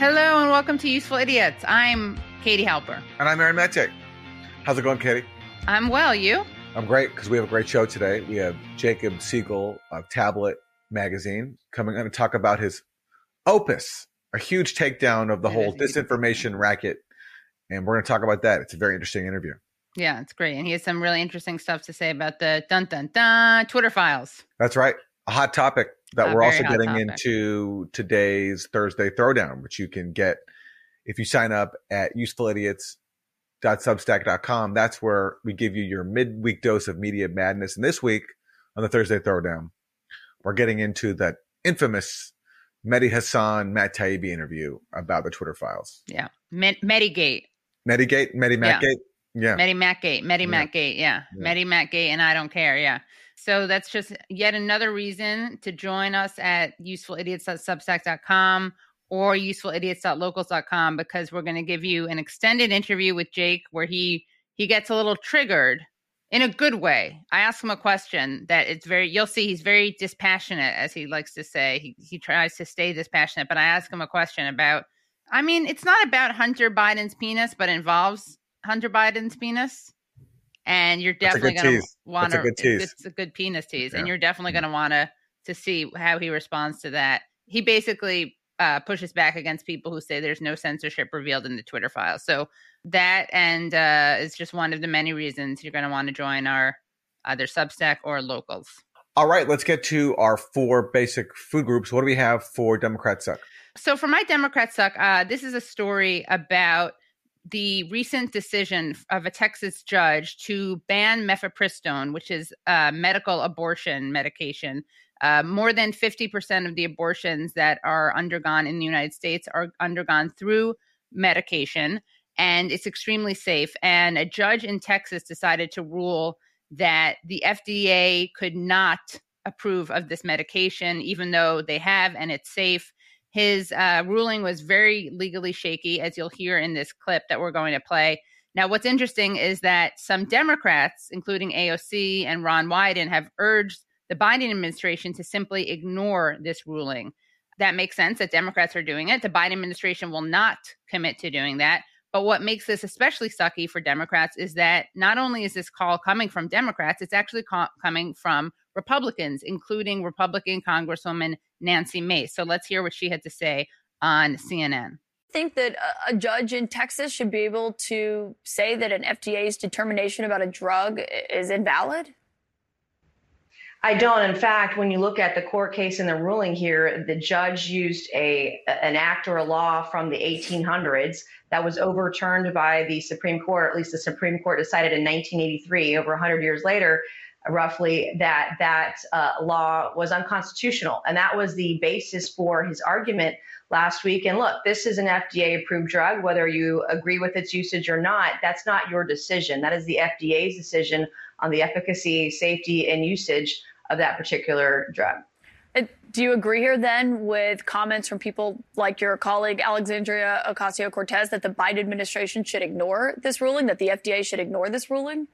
Hello and welcome to Useful Idiots. I'm Katie Halper. And I'm Aaron Maté. How's it going, Katie? I'm well. You? I'm great because we have a great show today. We have Jacob Siegel of Tablet Magazine coming on to talk about his opus, a huge takedown of the whole disinformation racket. And we're going to talk about that. It's a very interesting interview. Yeah, it's great. And he has some really interesting stuff to say about the dun dun dun Twitter files. That's right. A hot topic that A we're also getting topic. into today's Thursday Throwdown, which you can get if you sign up at usefulidiots.substack.com. That's where we give you your midweek dose of media madness. And this week on the Thursday Throwdown, we're getting into that infamous Mehdi Hasan, Matt Taibbi interview about the Twitter files. Yeah. Med- Medigate. Medigate, Medi Mattgate. Yeah. Medi Mattgate. Medi Yeah. Mattgate. Yeah. Yeah. Medi Mattgate. And I don't care. Yeah. So that's just yet another reason to join us at usefulidiots.substack.com or usefulidiots.locals.com because we're going to give you an extended interview with Jake where he he gets a little triggered in a good way. I ask him a question that it's very you'll see he's very dispassionate as he likes to say. He he tries to stay dispassionate, but I ask him a question about I mean, it's not about Hunter Biden's penis, but involves Hunter Biden's penis. And you're definitely going to want to a good tease. it's a good penis tease and you're definitely going to want to to see how he responds to that. He basically uh, pushes back against people who say there's no censorship revealed in the Twitter file. So that and uh, is just one of the many reasons you're going to want to join our either Substack or locals. All right, let's get to our four basic food groups. What do we have for Democrat Suck? So for my Democrat suck, uh, this is a story about the recent decision of a Texas judge to ban mifepristone, which is a medical abortion medication. Uh, more than 50% of the abortions that are undergone in the United States are undergone through medication, and it's extremely safe. And a judge in Texas decided to rule that the FDA could not approve of this medication, even though they have and it's safe. His uh, ruling was very legally shaky, as you'll hear in this clip that we're going to play. Now, what's interesting is that some Democrats, including AOC and Ron Wyden, have urged the Biden administration to simply ignore this ruling. That makes sense that Democrats are doing it. The Biden administration will not commit to doing that. But what makes this especially sucky for Democrats is that not only is this call coming from Democrats, it's actually co- coming from Republicans, including Republican Congresswoman Nancy Mace. So let's hear what she had to say on CNN. think that a- a judge in Texas should be able to say that an FDA's determination about a drug is invalid? I don't. In fact, when you look at the court case and the ruling here, the judge used a an act or a law from the 1800s that was overturned by the Supreme Court. At least the Supreme Court decided in 1983, over 100 years later, roughly, that that uh, law was unconstitutional, and that was the basis for his argument last week. And look, this is an FDA-approved drug. Whether you agree with its usage or not, that's not your decision. That is the FDA's decision on the efficacy, safety, and usage of that particular drug. Do you agree here then with comments from people like your colleague Alexandria Ocasio Cortez that the Biden administration should ignore this ruling, that the FDA should ignore this ruling?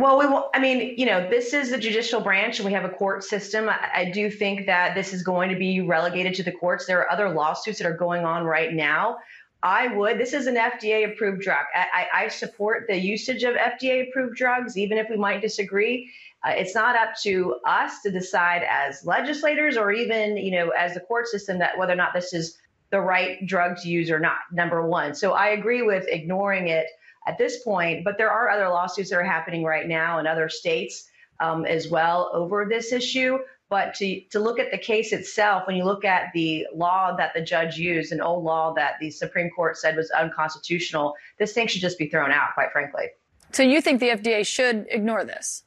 Well, we will. I mean, you know, this is the judicial branch, and we have a court system. I, I do think that this is going to be relegated to the courts. There are other lawsuits that are going on right now. I would. This is an FDA approved drug. I, I, I support the usage of FDA approved drugs, even if we might disagree. Uh, it's not up to us to decide as legislators or even, you know, as the court system that whether or not this is the right drug to use or not. Number one. So I agree with ignoring it at this point, but there are other lawsuits that are happening right now in other states um, as well over this issue. But to, to look at the case itself, when you look at the law that the judge used, an old law that the Supreme Court said was unconstitutional, this thing should just be thrown out, quite frankly. So you think the FDA should ignore this?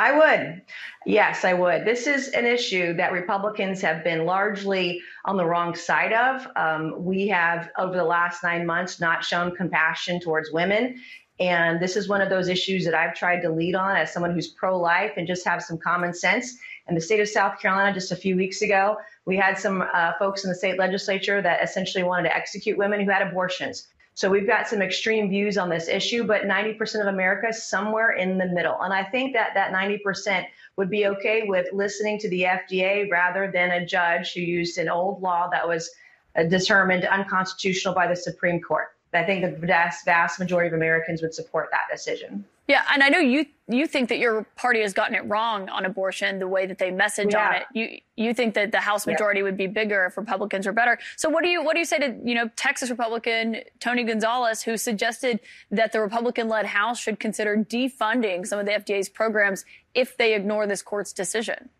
I would. Yes, I would. This is an issue that Republicans have been largely on the wrong side of. Um, we have, over the last nine months, not shown compassion towards women. And this is one of those issues that I've tried to lead on as someone who's pro life and just have some common sense. In the state of South Carolina, just a few weeks ago, we had some uh, folks in the state legislature that essentially wanted to execute women who had abortions. So we've got some extreme views on this issue, but 90% of America is somewhere in the middle. And I think that that 90% would be okay with listening to the FDA rather than a judge who used an old law that was uh, determined unconstitutional by the Supreme Court. I think the vast, vast majority of Americans would support that decision. Yeah, and I know you you think that your party has gotten it wrong on abortion, the way that they message yeah. on it. You you think that the House majority yeah. would be bigger if Republicans were better. So what do you what do you say to you know Texas Republican Tony Gonzalez, who suggested that the Republican-led House should consider defunding some of the FDA's programs if they ignore this court's decision?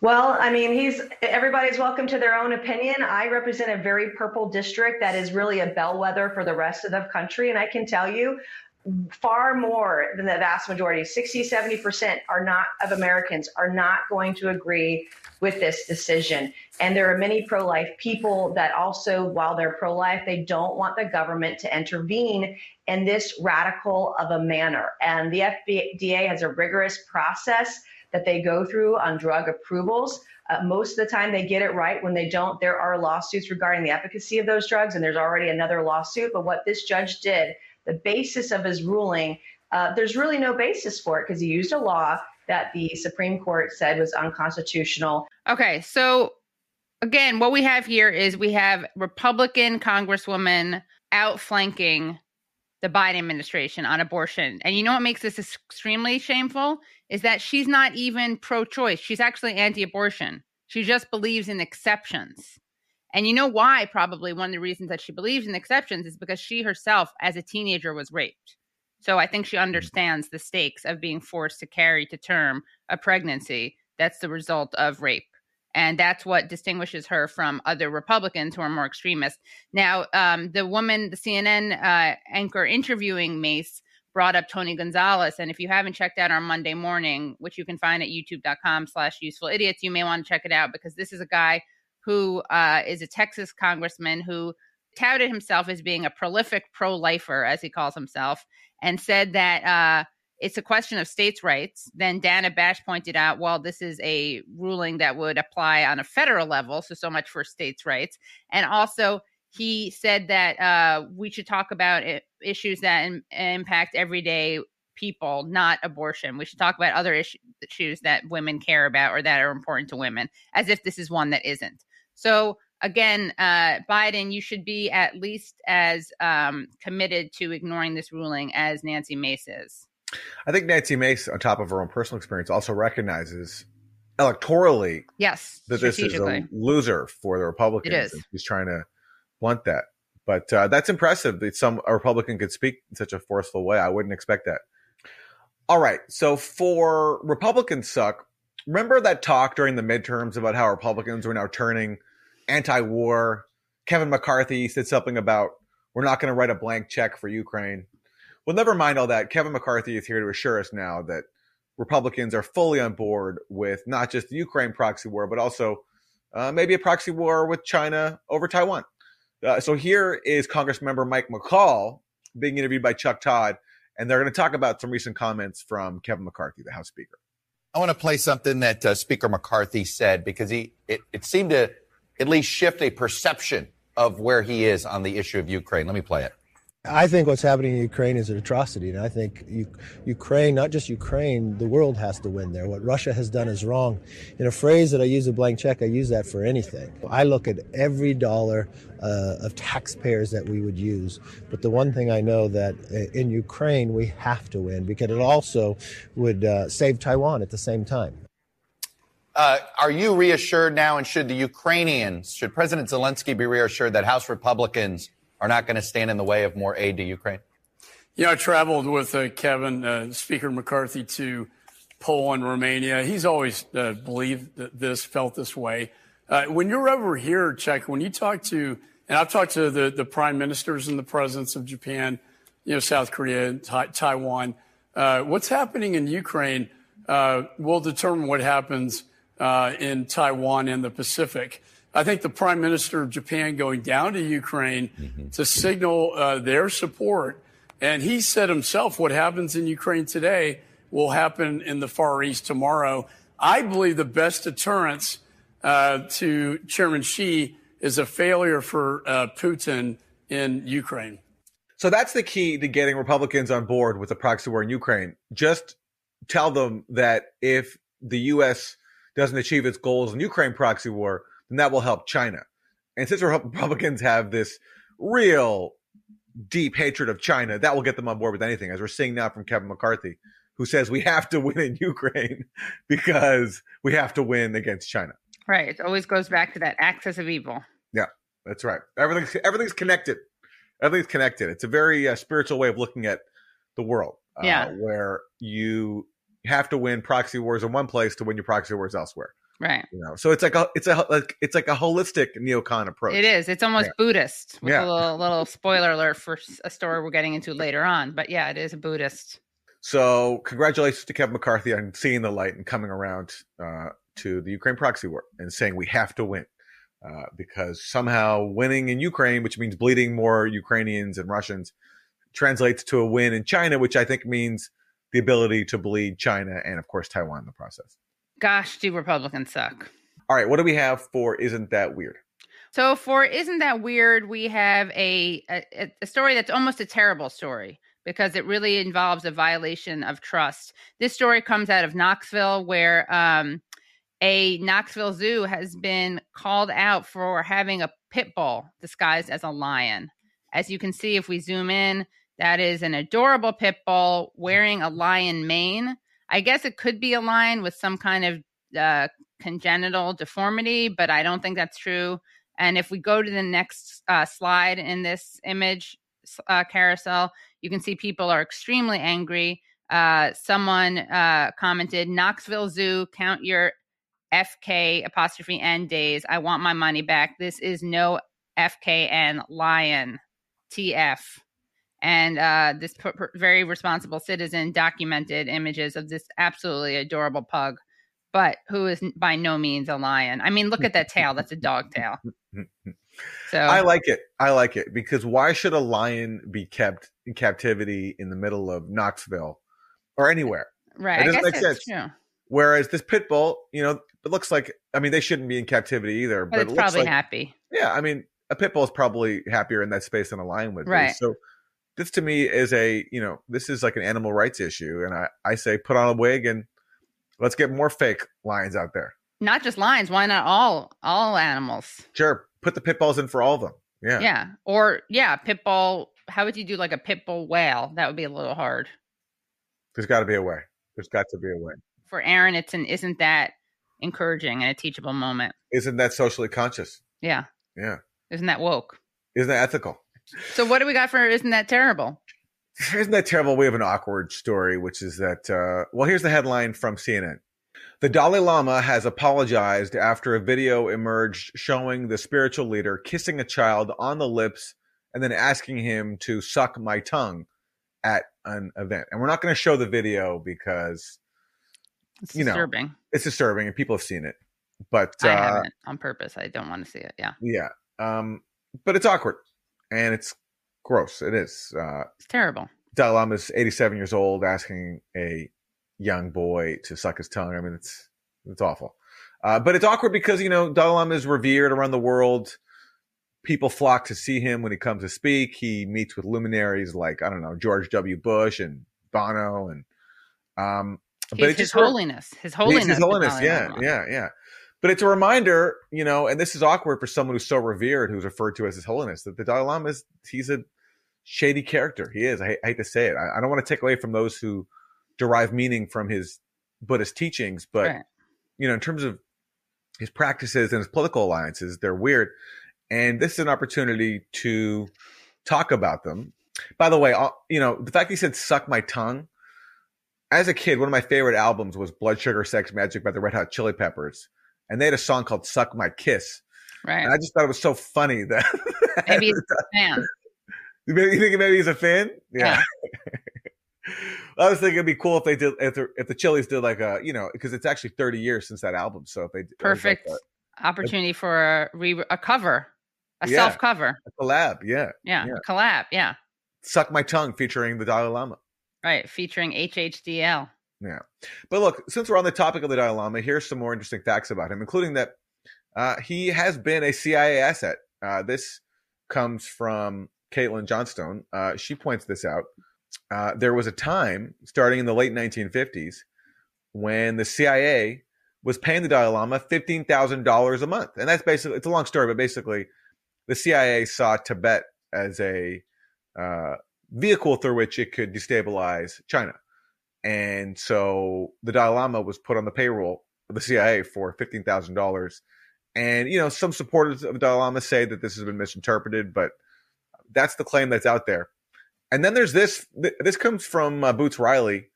Well, I mean, he's everybody's welcome to their own opinion. I represent a very purple district that is really a bellwether for the rest of the country. And I can tell you, far more than the vast majority 60 70% are not of americans are not going to agree with this decision. And there are many pro-life people that also while they're pro-life they don't want the government to intervene in this radical of a manner. And the fda has a rigorous process that they go through on drug approvals. Uh, most of the time they get it right. When they don't there are lawsuits regarding the efficacy of those drugs and there's already another lawsuit. But what this judge did the basis of his ruling, uh, there's really no basis for it because he used a law that the Supreme Court said was unconstitutional. Okay, so again, what we have here is we have Republican Congresswoman outflanking the Biden administration on abortion. And you know what makes this extremely shameful is that she's not even pro choice. She's actually anti abortion. She just believes in exceptions. And you know why? Probably one of the reasons that she believes in exceptions is because she herself, as a teenager, was raped. So I think she mm. understands the stakes of being forced to carry to term a pregnancy that's the result of rape. And that's what distinguishes her from other Republicans who are more extremist. Now, um, the woman, the CNN uh, anchor interviewing Mace, brought up Tony Gonzalez. And if you haven't checked out our Monday morning, which you can find at youtube.com slash useful idiots, you may want to check it out because this is a guy who uh, is a Texas congressman who touted himself as being a prolific pro lifer, as he calls himself, and said that uh, it's a question of states' rights. Then Dana Bash pointed out, well, this is a ruling that would apply on a federal level, so so much for states' rights. And also, he said that uh, we should talk about issues that Im- impact everyday people, not abortion. We should talk about other issues that women care about or that are important to women, as if this is one that isn't. So again, uh, Biden, you should be at least as um, committed to ignoring this ruling as Nancy Mace is. I think Nancy Mace, on top of her own personal experience, also recognizes electorally, yes, that this is a loser for the Republicans. It is. He's trying to blunt that, but uh, that's impressive that some a Republican could speak in such a forceful way. I wouldn't expect that. All right, so for Republicans suck. Remember that talk during the midterms about how Republicans were now turning anti-war. Kevin McCarthy said something about we're not going to write a blank check for Ukraine. Well, never mind all that. Kevin McCarthy is here to assure us now that Republicans are fully on board with not just the Ukraine proxy war, but also uh, maybe a proxy war with China over Taiwan. Uh, so here is Congressmember Mike McCaul being interviewed by Chuck Todd, and they're going to talk about some recent comments from Kevin McCarthy, the House Speaker. I want to play something that uh, Speaker McCarthy said because he it, it seemed to at least shift a perception of where he is on the issue of Ukraine. Let me play it. I think what's happening in Ukraine is an atrocity. And I think Ukraine, not just Ukraine, the world has to win there. What Russia has done is wrong. In a phrase that I use a blank check, I use that for anything. I look at every dollar uh, of taxpayers that we would use. But the one thing I know that uh, in Ukraine, we have to win because it also would uh, save Taiwan at the same time. Uh, are you reassured now, and should the Ukrainians, should President Zelensky be reassured that House Republicans are not going to stand in the way of more aid to Ukraine? Yeah, I traveled with uh, Kevin, uh, Speaker McCarthy, to Poland, Romania. He's always uh, believed this, felt this way. Uh, when you're over here, Chuck, when you talk to, and I've talked to the, the prime ministers and the presidents of Japan, you know, South Korea, Taiwan, uh, what's happening in Ukraine will determine what happens in Taiwan and the Pacific. I think the prime minister of Japan going down to Ukraine mm-hmm. to signal uh, their support. And he said himself, what happens in Ukraine today will happen in the Far East tomorrow. I believe the best deterrence uh, to Chairman Xi is a failure for uh, Putin in Ukraine. So that's the key to getting Republicans on board with the proxy war in Ukraine. Just tell them that if the U.S doesn't achieve its goals in Ukraine proxy war, then that will help China. And since Republicans have this real deep hatred of China, that will get them on board with anything, as we're seeing now from Kevin McCarthy, who says we have to win in Ukraine because we have to win against China. Right. It always goes back to that axis of evil. Yeah, that's right. Everything's everything's connected. Everything's connected. It's a very uh, spiritual way of looking at the world. Uh, Yeah. Where you have to win proxy wars in one place to win your proxy wars elsewhere. Right. You know, so it's like a it's a like it's like a holistic neocon approach. It is. It's almost Yeah. Buddhist. With Yeah. a little, little spoiler alert for a story we're getting into later on. But yeah, it is a Buddhist. So congratulations to Kevin McCarthy on seeing the light and coming around uh, to the Ukraine proxy war and saying we have to win uh, because somehow winning in Ukraine, which means bleeding more Ukrainians and Russians, translates to a win in China, which I think means the ability to bleed China and of course Taiwan in the process. Gosh, do Republicans suck. All right, what do we have for isn't that weird? So for isn't that weird? We have a, a a story that's almost a terrible story because it really involves a violation of trust. This story comes out of Knoxville, where um, a Knoxville zoo has been called out for having a pit bull disguised as a lion. As you can see, if we zoom in, that is an adorable pit bull wearing a lion mane. I guess it could be a lion with some kind of uh, congenital deformity, but I don't think that's true. And if we go to the next uh, slide in this image uh, carousel, you can see people are extremely angry. Uh, someone uh, commented, Knoxville Zoo, count your FK apostrophe N days. I want my money back. This is no FKN lion, TF. And uh, this per- per- very responsible citizen documented images of this absolutely adorable pug, but who is by no means a lion. I mean, look at that tail. That's a dog tail. So I like it. I like it because why should a lion be kept in captivity in the middle of Knoxville or anywhere? right, it doesn't guess make sense. true. Whereas this pit bull, you know, it looks like I mean they shouldn't be in captivity either, But but, it's it probably like happy. yeah. I mean a pit bull is probably happier in that space than a lion would be. Right. So this to me is a you know this is like an animal rights issue, and I I say put on a wig and let's get more fake lions out there. Not just lions. Why not all all animals? Sure, put the pit bulls in for all of them. Yeah. Yeah. Or yeah, pit bull. How would you do like a pit bull whale? That would be a little hard. There's got to be a way. There's got to be a way. For Aaron, it's an isn't that encouraging and a teachable moment. Isn't that socially conscious? Yeah. Yeah. Isn't that woke? Isn't that ethical? So what do we got for isn't that terrible? Isn't that terrible? We have an awkward story, which is that, uh, well, here's the headline from CNN. The Dalai Lama has apologized after a video emerged showing the spiritual leader kissing a child on the lips and then asking him to suck my tongue at an event. And we're not going to show the video because It's You know, it's disturbing and people have seen it. But I uh, haven't on purpose. I don't want to see it. Yeah. yeah, um, but it's awkward and it's gross. It is. Uh, It's terrible. Dalai Lama is 87 years old, asking a young boy to suck his tongue. I mean, it's it's awful. Uh, but it's awkward because you know Dalai Lama is revered around the world. People flock to see him when he comes to speak. He meets with luminaries like I don't know George W. Bush and Bono, and um, He's but his just sort of- holiness. His holiness. His holiness, yeah, yeah, yeah. But it's a reminder, you know, and this is awkward for someone who's so revered, who's referred to as His Holiness, that the Dalai Lama is he's a shady character. He is. I hate, I hate to say it. I, I don't want to take away from those who derive meaning from his Buddhist teachings, but Right. you know, in terms of his practices and his political alliances, they're weird. And this is an opportunity to talk about them. By the way, I'll- you know, the fact he said "suck my tongue." As a kid, one of my favorite albums was "Blood Sugar Sex Magik" by the Red Hot Chili Peppers, and they had a song called "Suck My Kiss." Right. And I just thought it was so funny that Maybe he's a fan. you maybe- you think maybe he's a fan? Yeah. I was thinking it'd be cool if they did if the, if the Chili's did like a you know because it's actually 30 years since that album. So if they like Perfect a, opportunity for a, re- a cover, a Yeah. self cover. a collab, yeah, Yeah, Yeah. a collab. Yeah. "Suck My Tongue" featuring the Dalai Lama. Right. Featuring HHDL. Yeah. But look, since we're on the topic of the Dalai Lama, here's some more interesting facts about him, including that uh, he has been a CIA asset. Uh, this comes from Caitlin Johnstone. Uh, she points this out. Uh, there was a time starting in the late 1950s when the CIA was paying the Dalai Lama $15,000 a month. And that's basically, it's a long story, but basically, the CIA saw Tibet as a uh, vehicle through which it could destabilize China. And so the Dalai Lama was put on the payroll of the CIA for $15,000. And, you know, some supporters of the Dalai Lama say that this has been misinterpreted, but that's the claim that's out there. And then there's this, this comes from uh, Boots Riley,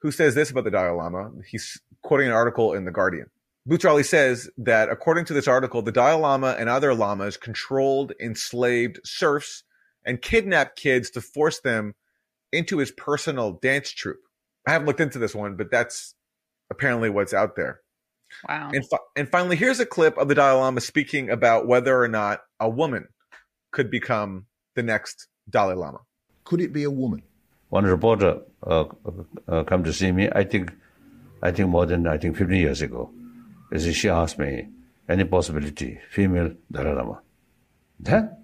who says this about the Dalai Lama. He's quoting an article in The Guardian. Boots Riley says that according to this article, the Dalai Lama and other lamas controlled enslaved serfs and kidnapped kids to force them into his personal dance troupe. I haven't looked into this one, but that's apparently what's out there. Wow. And, fi- and finally, here's a clip of the Dalai Lama speaking about whether or not a woman could become the next Dalai Lama. Could it be a woman? One reporter uh, uh, come to see me. I think, I think more than I think 15 years ago. She asked me any possibility female Dalai Lama. Then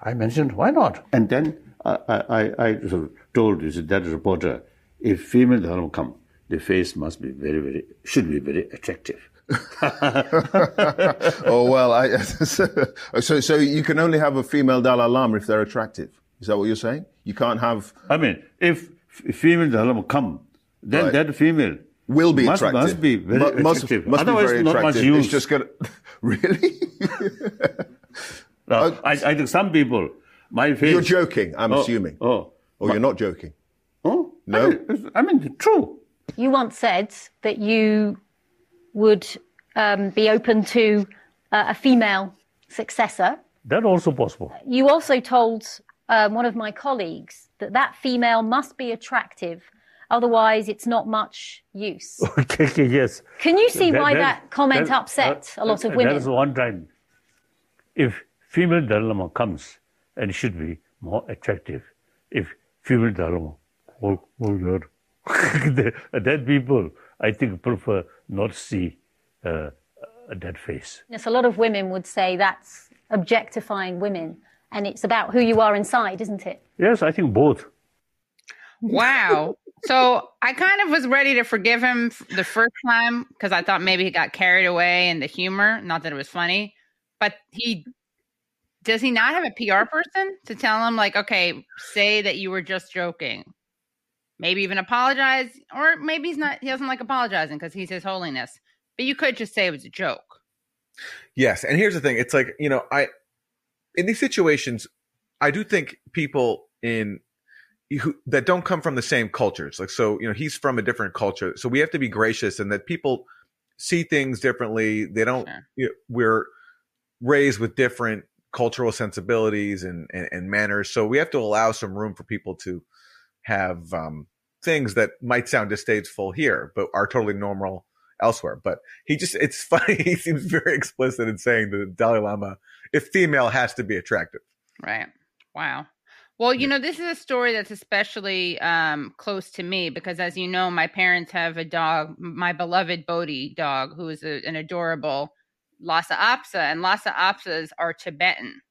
I mentioned why not, and then I I, I sort of told that reporter if female Lama come, the face must be very very should be very attractive. oh well, I, so so you can only have a female Dalai Lama if they're attractive. Is that what you're saying? You can't have. I mean, if, female Dalai Lama come, then right. that female will be must, attractive. Must be very must, attractive. Must Otherwise, be very not attractive. much use. It's just gonna really. no, uh, I, I think some people, my face. You're joking. I'm oh, assuming. Oh, or you're not joking. Oh no. I mean, I mean, true. You once said that you would um, be open to uh, a female successor. That also possible. You also told um, one of my colleagues that that female must be attractive, otherwise it's not much use. Okay, yes. Can you see that, why that, that comment that, upset a lot of women? That is one time. If female Dalai Lama comes, and it should be more attractive. If female Dalai Lama, oh, oh God, dead people, I think prefer not to see uh, a dead face. Yes, a lot of women would say that's objectifying women, and it's about who you are inside, isn't it? Yes, I think both. Wow. so I kind of was ready to forgive him the first time because I thought maybe he got carried away in the humor. Not that it was funny, but he does he not have a PR person to tell him like, okay, say that you were just joking, maybe even apologize, or maybe he's not. He doesn't like apologizing because he's His Holiness. But you could just say it was a joke. Yes, and here's the thing: it's like you know, I in these situations, I do think people in who, that don't come from the same cultures, like so, you know, he's from a different culture, so we have to be gracious and that people see things differently. They don't. Sure. You know, we're raised with different cultural sensibilities and, and, and manners, so we have to allow some room for people to have um, things that might sound distasteful here, but are totally normal elsewhere. But he just, it's funny. He seems very explicit in saying that the Dalai Lama, if female, has to be attractive. Right. Wow. Well, you know, this is a story that's especially um, close to me because, as you know, my parents have a dog, my beloved Bodhi dog, who is a, an adorable Lhasa Apso, and Lhasa Apsos are Tibetan.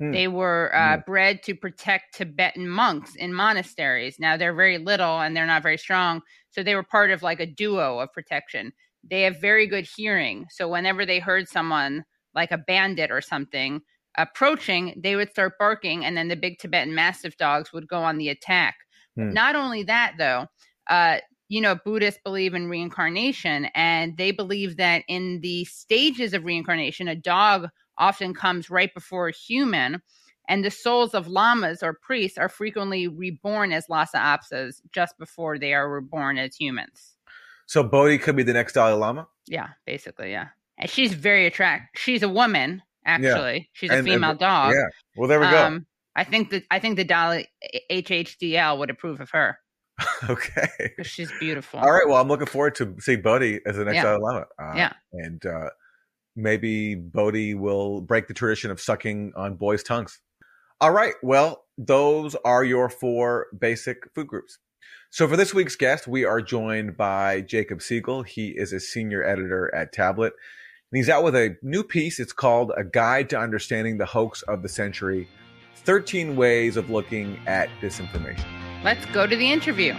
Hmm. They were uh, hmm. bred to protect Tibetan monks in monasteries. Now they're very little and they're not very strong, so they were part of like a duo of protection. They have very good hearing, so whenever they heard someone like a bandit or something approaching, they would start barking, and then the big Tibetan Mastiff dogs would go on the attack. Hmm. Not only that, though, uh, you know, Buddhists believe in reincarnation, and they believe that in the stages of reincarnation, a dog often comes right before a human. And the souls of lamas or priests are frequently reborn as Lhasa Apsos just before they are reborn as humans. So Bodhi could be the next Dalai Lama? Yeah, basically, yeah. And she's very attractive. She's a woman, actually. Yeah. She's a female and, dog. Yeah. Well, there we go. Um, I think that I think the Dalai HHDL would approve of her. okay. She's beautiful. All right. Well, I'm looking forward to seeing Bodhi as the next yeah. Dalai Lama. Uh, yeah. And uh, maybe Bodhi will break the tradition of sucking on boys' tongues. All right. Well, those are your four basic food groups. So for this week's guest, we are joined by Jacob Siegel. He is a senior editor at Tablet. And he's out with a new piece. It's called A Guide to Understanding the Hoax of the Century 13 Ways of Looking at Disinformation. Let's go to the interview.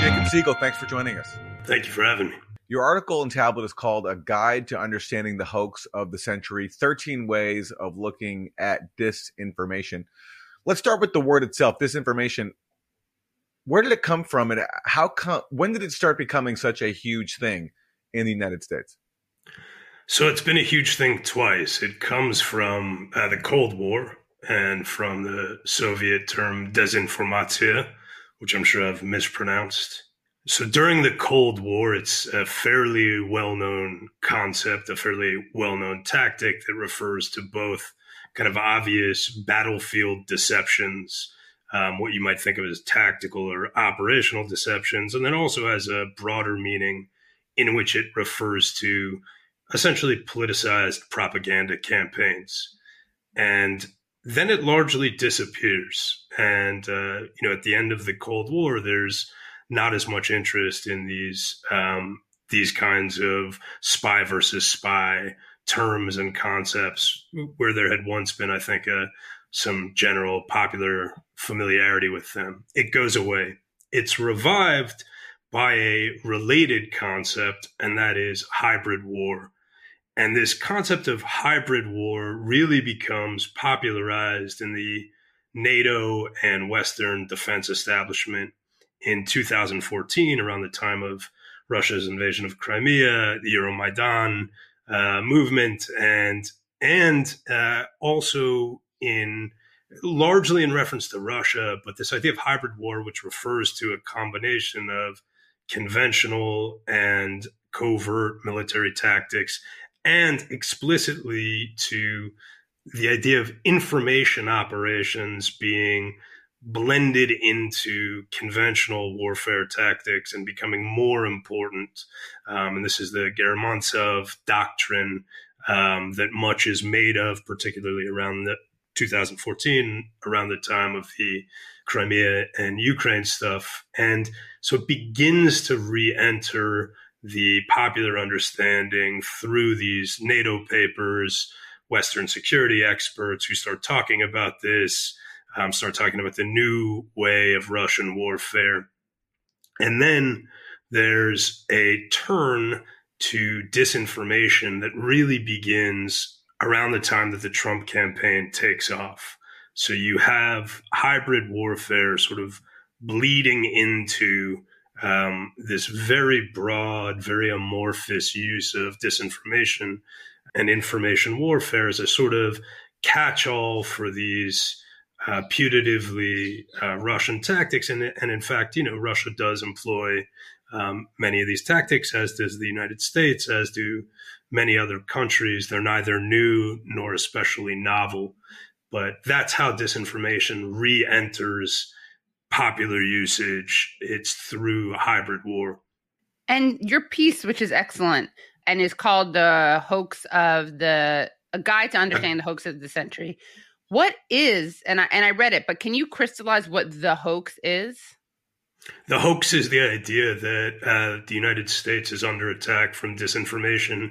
Jacob Siegel, thanks for joining us. Thank you for having me. Your article in Tablet is called A Guide to Understanding the Hoax of the Century 13 Ways of Looking at Disinformation. Let's start with the word itself, disinformation. Where did it come from and how come when did it start becoming such a huge thing in the United States? So it's been a huge thing twice. It comes from uh, the Cold War and from the Soviet term desinformatia, which I'm sure I've mispronounced. So during the Cold War, it's a fairly well known concept, a fairly well known tactic that refers to both kind of obvious battlefield deceptions, um, what you might think of as tactical or operational deceptions, and then also has a broader meaning in which it refers to essentially politicized propaganda campaigns. And then it largely disappears. And, uh, you know, at the end of the Cold War, there's not as much interest in these um, these kinds of spy versus spy terms and concepts where there had once been, I think, a, some general popular familiarity with them. It goes away. It's revived by a related concept, and that is hybrid war. And this concept of hybrid war really becomes popularized in the NATO and Western defense establishment in 2014, around the time of Russia's invasion of Crimea, the Euromaidan uh, movement, and and uh, also in largely in reference to Russia, but this idea of hybrid war, which refers to a combination of conventional and covert military tactics, and explicitly to the idea of information operations being blended into conventional warfare tactics and becoming more important. Um, and this is the Gerasimov doctrine um, that much is made of, particularly around the 2014, around the time of the Crimea and Ukraine stuff. And so it begins to re enter the popular understanding through these NATO papers, Western security experts who start talking about this um, start talking about the new way of Russian warfare. And then there's a turn to disinformation that really begins around the time that the Trump campaign takes off. So you have hybrid warfare sort of bleeding into um, this very broad, very amorphous use of disinformation and information warfare as a sort of catch all for these uh, putatively uh, Russian tactics. And, and in fact, you know, Russia does employ um, many of these tactics, as does the United States, as do many other countries. They're neither new nor especially novel. But that's how disinformation re enters popular usage. It's through hybrid war. And your piece, which is excellent and is called The Hoax of the A Guide to Understand the Hoax of the Century, what is and I and I read it, but can you crystallize what the hoax is? The hoax is the idea that uh, the United States is under attack from disinformation,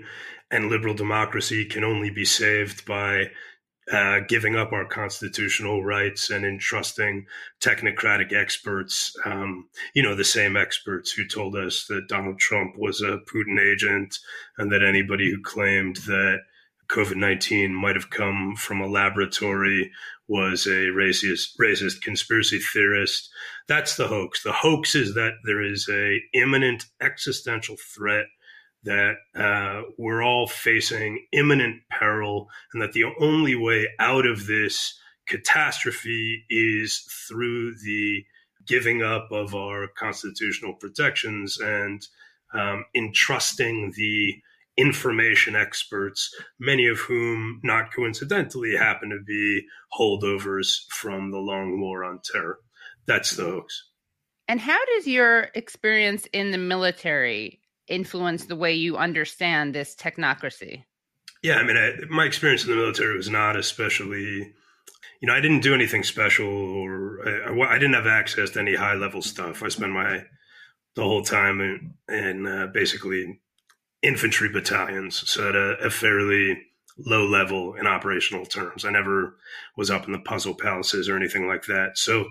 and liberal democracy can only be saved by uh, giving up our constitutional rights and entrusting technocratic experts, um, you know, the same experts who told us that Donald Trump was a Putin agent and that anybody who claimed that COVID 19 might have come from a laboratory was a racist, racist conspiracy theorist. That's the hoax. The hoax is that there is a imminent existential threat that uh, we're all facing imminent peril, and that the only way out of this catastrophe is through the giving up of our constitutional protections and um, entrusting the information experts, many of whom, not coincidentally, happen to be holdovers from the long war on terror. That's the hoax. And how does your experience in the military influence the way you understand this technocracy? Yeah, I mean, I, my experience in the military was not especially, you know, I didn't do anything special or I, I didn't have access to any high level stuff. I spent my the whole time in, in uh, basically infantry battalions, so at a, a fairly low level in operational terms. I never was up in the puzzle palaces or anything like that. So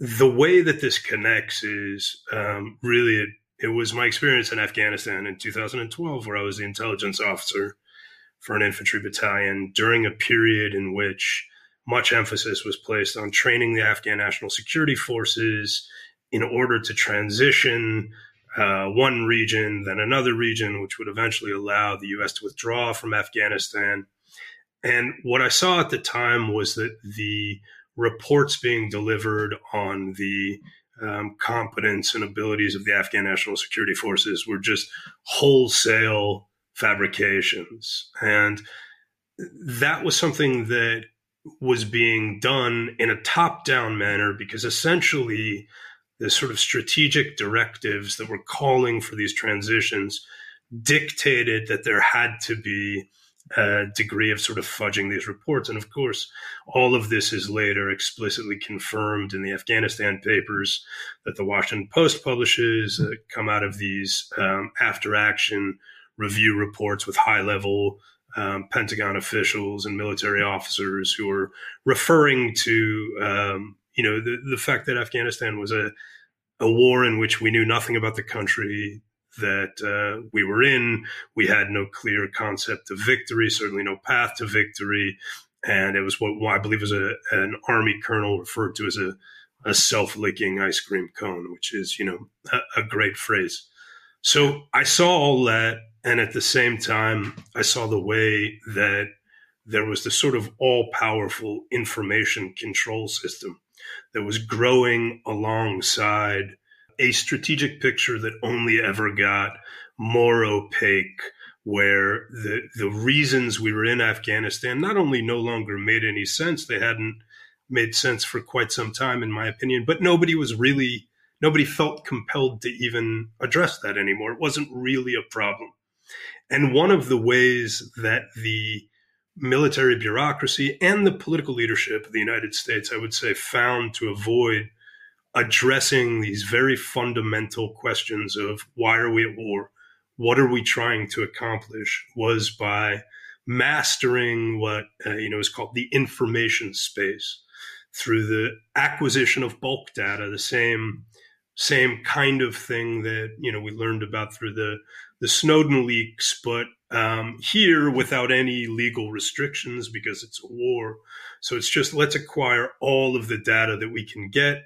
the way that this connects is um, really It was my experience in Afghanistan in 2012, where I was the intelligence officer for an infantry battalion during a period in which much emphasis was placed on training the Afghan national security forces in order to transition uh, one region, then another region, which would eventually allow the U.S. to withdraw from Afghanistan. And what I saw at the time was that the reports being delivered on the um, competence and abilities of the Afghan National Security Forces were just wholesale fabrications. And that was something that was being done in a top down manner because essentially the sort of strategic directives that were calling for these transitions dictated that there had to be a degree of sort of fudging these reports. And of course, all of this is later explicitly confirmed in the Afghanistan papers that the Washington Post publishes, uh, come out of these um, after action review reports with high level um, Pentagon officials and military officers who are referring to, um, you know, the, the fact that Afghanistan was a, a war in which we knew nothing about the country that uh, we were in. We had no clear concept of victory, certainly no path to victory. And it was what I believe was a, an army colonel referred to as a, a self licking ice cream cone, which is, you know, a, a great phrase. So I saw all that and at the same time, I saw the way that there was this sort of all powerful information control system that was growing alongside a strategic picture that only ever got more opaque, where the, the reasons we were in Afghanistan not only no longer made any sense, they hadn't made sense for quite some time, in my opinion, but nobody was really, nobody felt compelled to even address that anymore. It wasn't really a problem. And one of the ways that the military bureaucracy and the political leadership of the United States, I would say, found to avoid addressing these very fundamental questions of why are we at war? What are we trying to accomplish? Was by mastering what uh, you know is called the information space through the acquisition of bulk data, the same same kind of thing that you know we learned about through the the Snowden leaks, but um, here without any legal restrictions because it's a war. So it's just let's acquire all of the data that we can get.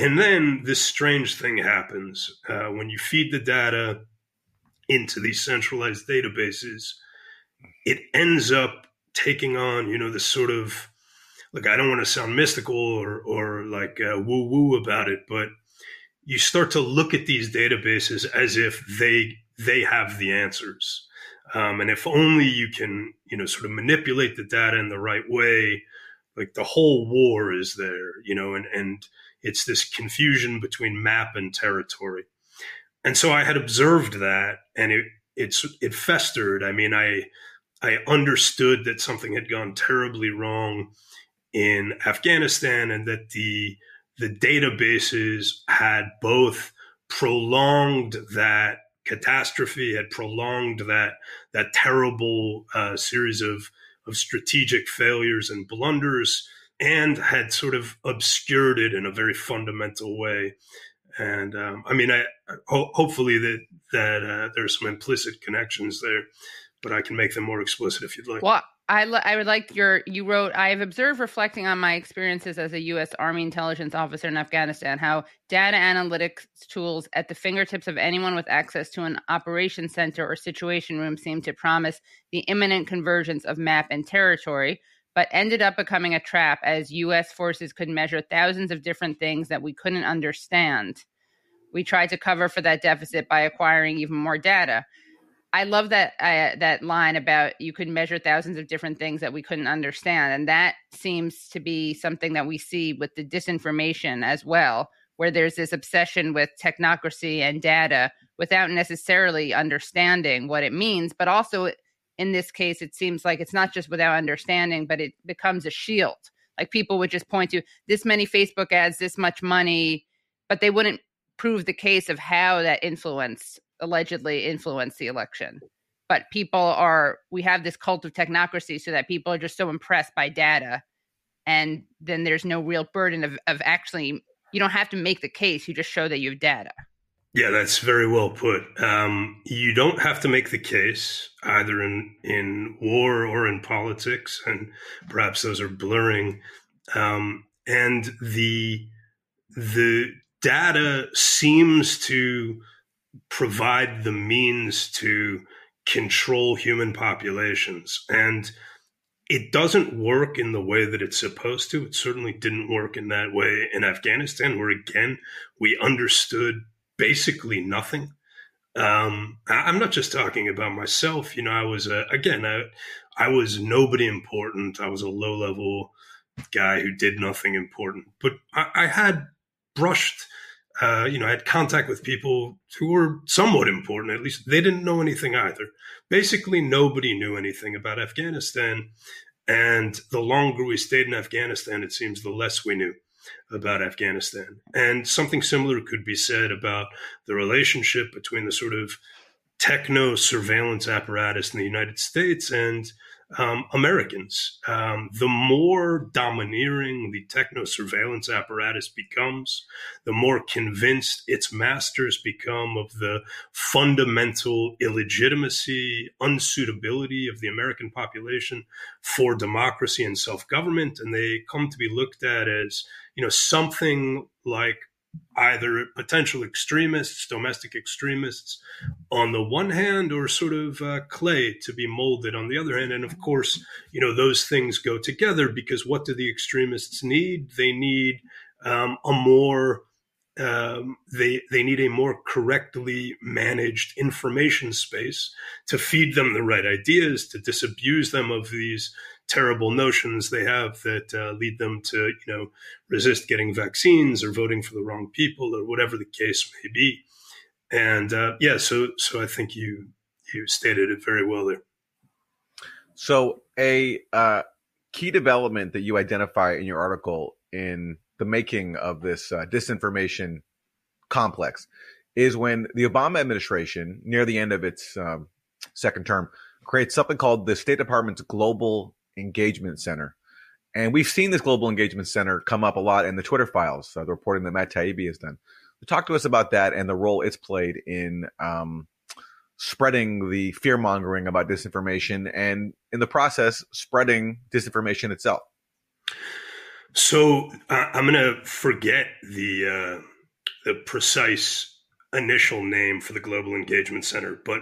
And then this strange thing happens uh, when you feed the data into these centralized databases, it ends up taking on, you know, this sort of like I don't want to sound mystical or or like uh, woo woo about it, but you start to look at these databases as if they they have the answers. Um, and if only you can, you know, sort of manipulate the data in the right way, like the whole war is there, you know, and, and it's this confusion between map and territory. And so I had observed that and it, it's, it festered. I mean, I, I understood that something had gone terribly wrong in Afghanistan and that the, the databases had both prolonged that catastrophe had prolonged that that terrible uh, series of of strategic failures and blunders, and had sort of obscured it in a very fundamental way. And um, I mean, I ho- hopefully that that uh, there's some implicit connections there, but I can make them more explicit if you'd like. Well, I, I would like your you wrote I have observed reflecting on my experiences as a U.S. Army intelligence officer in Afghanistan how data analytics tools at the fingertips of anyone with access to an operations center or situation room seem to promise the imminent convergence of map and territory, but ended up becoming a trap as U.S. forces could measure thousands of different things that we couldn't understand. We tried to cover for that deficit by acquiring even more data. I love that uh, that line about you could measure thousands of different things that we couldn't understand, and that seems to be something that we see with the disinformation as well, where there's this obsession with technocracy and data without necessarily understanding what it means. But also, in this case, it seems like it's not just without understanding, but it becomes a shield. Like people would just point to this many Facebook ads, this much money, but they wouldn't prove the case of how that influence allegedly influenced the election. But people are, we have this cult of technocracy so that people are just so impressed by data. And then there's no real burden of, of actually, you don't have to make the case, you just show that you have data. Yeah, that's very well put. Um, you don't have to make the case either in in war or in politics, and perhaps those are blurring. Um, and the the data seems to provide the means to control human populations. And it doesn't work in the way that it's supposed to. It certainly didn't work in that way in Afghanistan, where again, we understood basically nothing. Um, I'm not just talking about myself. You know, I was, a, again, I, I was nobody important. I was a low level guy who did nothing important, but I, I had brushed uh, you know, I had contact with people who were somewhat important. At least they didn't know anything either. Basically, nobody knew anything about Afghanistan. And the longer we stayed in Afghanistan, it seems the less we knew about Afghanistan. And something similar could be said about the relationship between the sort of techno surveillance apparatus in the United States and um, Americans. Um, the more domineering the techno surveillance apparatus becomes, the more convinced its masters become of the fundamental illegitimacy, unsuitability of the American population for democracy and self government. And they come to be looked at as, you know, something like either potential extremists, domestic extremists on the one hand, or sort of uh, clay to be molded on the other hand. And of course, you know, those things go together because what do the extremists need? They need um, a more um, they they need a more correctly managed information space to feed them the right ideas, to disabuse them of these terrible notions they have that uh, lead them to, you know, resist getting vaccines or voting for the wrong people or whatever the case may be. And uh, yeah, so so I think you you stated it very well there. So a uh, key development that you identify in your article in the making of this uh, disinformation complex is when the Obama administration, near the end of its um, second term, creates something called the State Department's Global Engagement Center. And we've seen this Global Engagement Center come up a lot in the Twitter files, uh, the reporting that Matt Taibbi has done. Talk to us about that and the role it's played in um, spreading the fear mongering about disinformation and in the process, spreading disinformation itself. So uh, I'm going to forget the uh, the precise initial name for the Global Engagement Center, but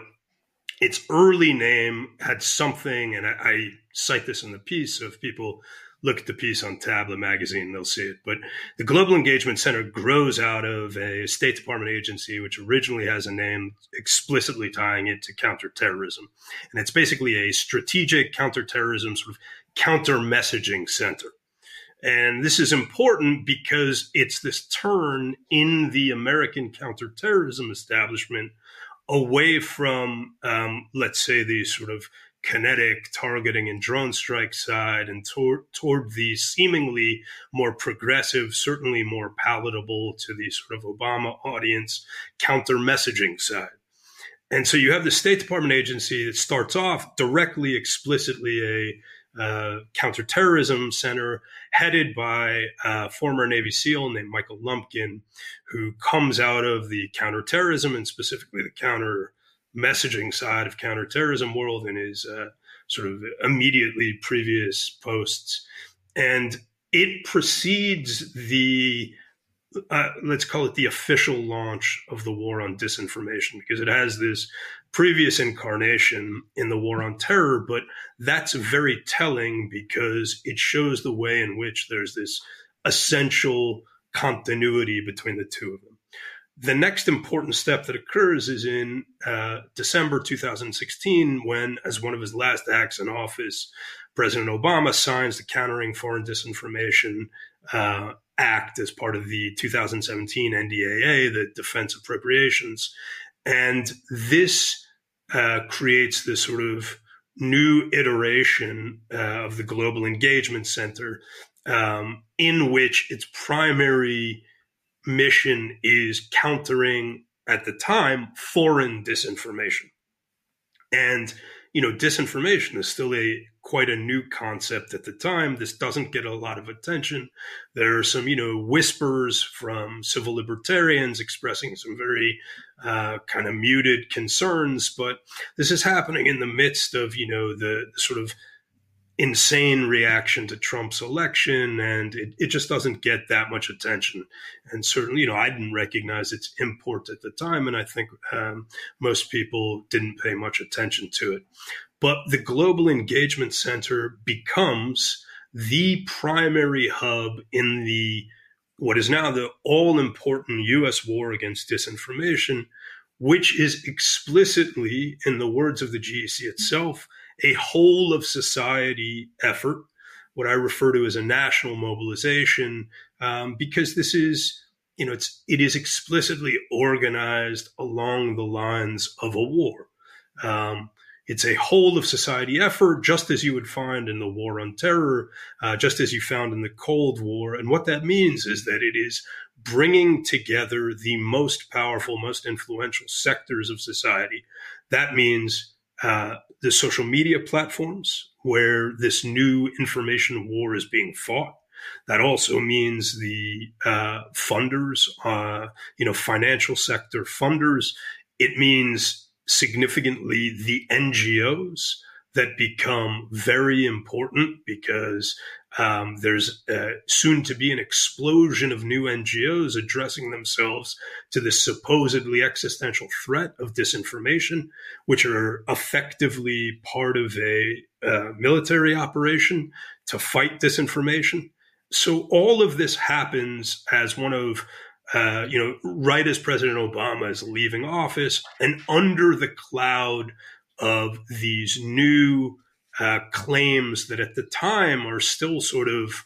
its early name had something, and I, I, cite this in the piece. So if people look at the piece on Tablet magazine, they'll see it. But the Global Engagement Center grows out of a State Department agency, which originally has a name explicitly tying it to counterterrorism. And it's basically a strategic counterterrorism sort of counter messaging center. And this is important because it's this turn in the American counterterrorism establishment away from, um, let's say, the sort of kinetic targeting and drone strike side and toward, toward the seemingly more progressive, certainly more palatable to the sort of Obama audience counter messaging side. And so you have the State Department agency that starts off directly, explicitly a uh, counterterrorism center headed by a former Navy SEAL named Michael Lumpkin, who comes out of the counterterrorism and specifically the counter messaging side of counterterrorism world in his uh, sort of immediately previous posts. And it precedes the uh, let's call it the official launch of the war on disinformation because it has this previous incarnation in the war on terror but that's very telling because it shows the way in which there's this essential continuity between the two of them the next important step that occurs is in uh, December 2016, when, as one of his last acts in office, President Obama signs the Countering Foreign Disinformation uh, Act as part of the 2017 NDAA, the Defense Appropriations. And this uh, creates this sort of new iteration uh, of the Global Engagement Center, um, in which its primary mission is countering, at the time, foreign disinformation. And, you know, disinformation is still a quite a new concept at the time. This doesn't get a lot of attention. There are some, you know, whispers from civil libertarians expressing some very uh, kind of muted concerns, but this is happening in the midst of, you know, the, sort of insane reaction to Trump's election, and it, it just doesn't get that much attention. And certainly, you know, I didn't recognize its import at the time, and I think um, most people didn't pay much attention to it. But the Global Engagement Center becomes the primary hub in the what is now the all important US war against disinformation, which is explicitly, in the words of the GEC itself, a whole of society effort, what I refer to as a national mobilization, um, because this is, you know, it's it is explicitly organized along the lines of a war. Um, it's a whole of society effort, just as you would find in the war on terror, uh, just as you found in the Cold War. And what that means is that it is bringing together the most powerful, most influential sectors of society. That means uh, the social media platforms where this new information war is being fought. That also means the uh, funders, uh, you know, financial sector funders. It means significantly the NGOs that become very important because um, there's uh, soon to be an explosion of new NGOs addressing themselves to the supposedly existential threat of disinformation, which are effectively part of a uh, military operation to fight disinformation. So all of this happens as one of uh, you know, right as President Obama is leaving office, and under the cloud of these new uh, claims that at the time are still sort of,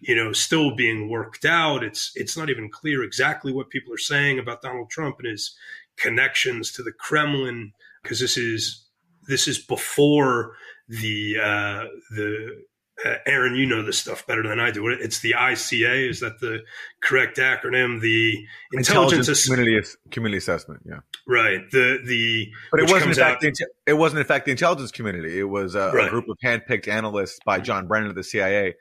you know, still being worked out. It's it's not even clear exactly what people are saying about Donald Trump and his connections to the Kremlin, because this is this is before the uh, the uh, Aaron, you know this stuff better than I do. It's the ICA. Is that the correct acronym? The Intelligence, Intelligence Community Community Assessment. Yeah. Right. The the but it wasn't in fact out, the, it wasn't in fact the intelligence community. It was a, right. a group of handpicked analysts by John Brennan of the CIA. Uh,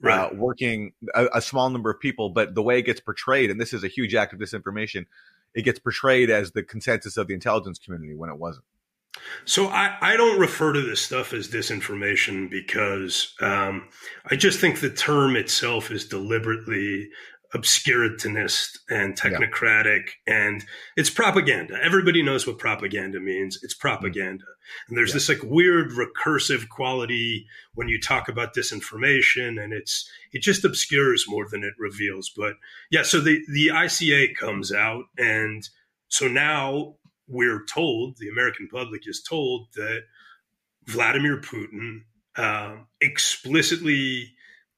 right. Uh, working a, a small number of people, but the way it gets portrayed, and this is a huge act of disinformation, it gets portrayed as the consensus of the intelligence community when it wasn't. So I, I don't refer to this stuff as disinformation because um, I just think the term itself is deliberately obscurantinist and technocratic yeah. and it's propaganda. Everybody knows what propaganda means. It's propaganda. And there's yeah. this like weird recursive quality when you talk about disinformation and it's it just obscures more than it reveals. But yeah, so the the ICA comes out and so now we're told, the American public is told that Vladimir Putin um, explicitly,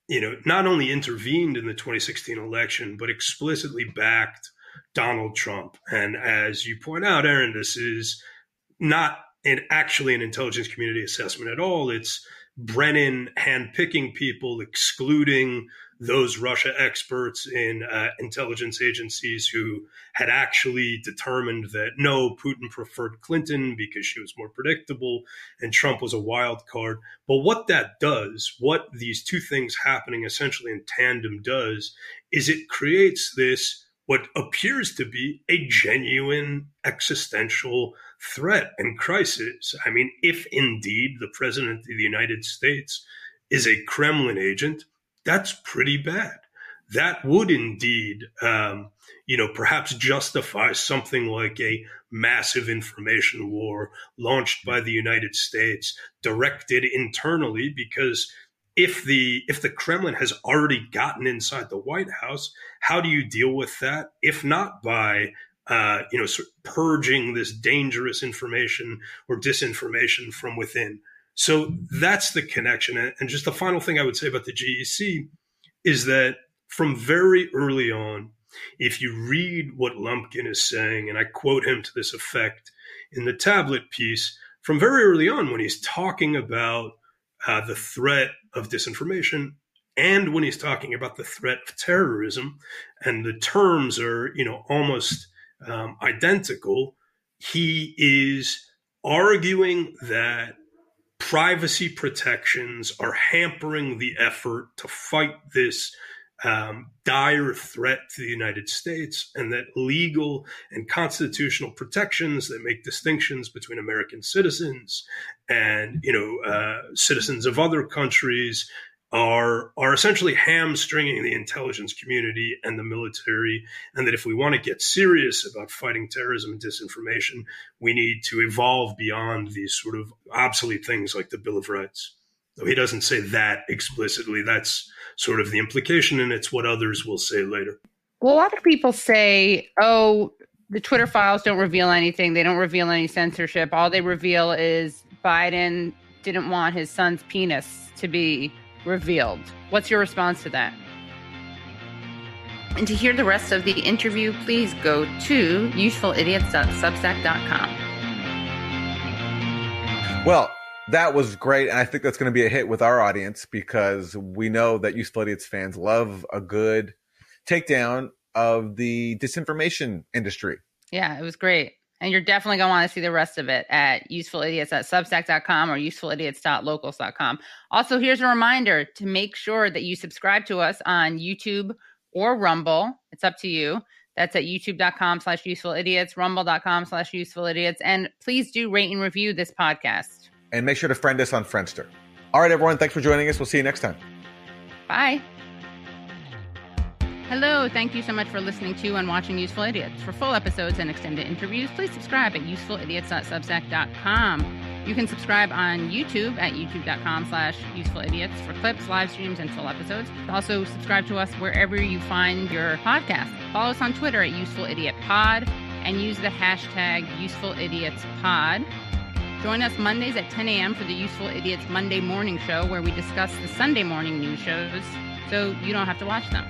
you know, not only intervened in the 2016 election, but explicitly backed Donald Trump. And as you point out, Aaron, this is not an, actually an intelligence community assessment at all. It's Brennan handpicking people, excluding those Russia experts in uh, intelligence agencies who had actually determined that no, Putin preferred Clinton because she was more predictable and Trump was a wild card. But what that does, what these two things happening essentially in tandem does, is it creates this what appears to be a genuine existential threat and crisis. I mean, if indeed the president of the United States is a Kremlin agent, that's pretty bad. That would indeed, um, you know, perhaps justify something like a massive information war launched by the United States, directed internally, because if the if the Kremlin has already gotten inside the White House, how do you deal with that? If not by uh, you know sort of purging this dangerous information or disinformation from within. So that's the connection. And just the final thing I would say about the GEC is that from very early on, if you read what Lumpkin is saying, and I quote him to this effect in the tablet piece, from very early on, when he's talking about uh, the threat of disinformation and when he's talking about the threat of terrorism, and the terms are, you know, almost um, identical, he is arguing that privacy protections are hampering the effort to fight this um, dire threat to the United States, and that legal and constitutional protections that make distinctions between American citizens and you know uh, citizens of other countries are are essentially hamstringing the intelligence community and the military, and that if we want to get serious about fighting terrorism and disinformation, we need to evolve beyond these sort of obsolete things like the Bill of Rights. Though he doesn't say that explicitly, that's sort of the implication, and it's what others will say later. Well, a lot of people say, "Oh, the Twitter files don't reveal anything. They don't reveal any censorship. All they reveal is Biden didn't want his son's penis to be revealed. What's your response to that? And to hear the rest of the interview, please go to usefulidiots.substack.com. Well, that was great. And I think that's going to be a hit with our audience because we know that Useful Idiots fans love a good takedown of the disinformation industry. Yeah, it was great. And you're definitely going to want to see the rest of it at usefulidiots.substack.com or usefulidiots.locals.com. Also, here's a reminder to make sure that you subscribe to us on YouTube or Rumble. It's up to you. That's at youtube.com slash usefulidiots, rumble.com slash usefulidiots. And please do rate and review this podcast. And make sure to friend us on Friendster. All right, everyone. Thanks for joining us. We'll see you next time. Bye. Hello, thank you so much for listening to and watching Useful Idiots. For full episodes and extended interviews, please subscribe at usefulidiots.substack.com. You can subscribe on YouTube at youtube.com slash usefulidiots for clips, live streams, and full episodes. Also, subscribe to us wherever you find your podcast. Follow us on Twitter at usefulIdiotPod and use the hashtag usefulidiots.pod. Join us Mondays at 10 a.m. for the Useful Idiots Monday Morning Show, where we discuss the Sunday morning news shows so you don't have to watch them.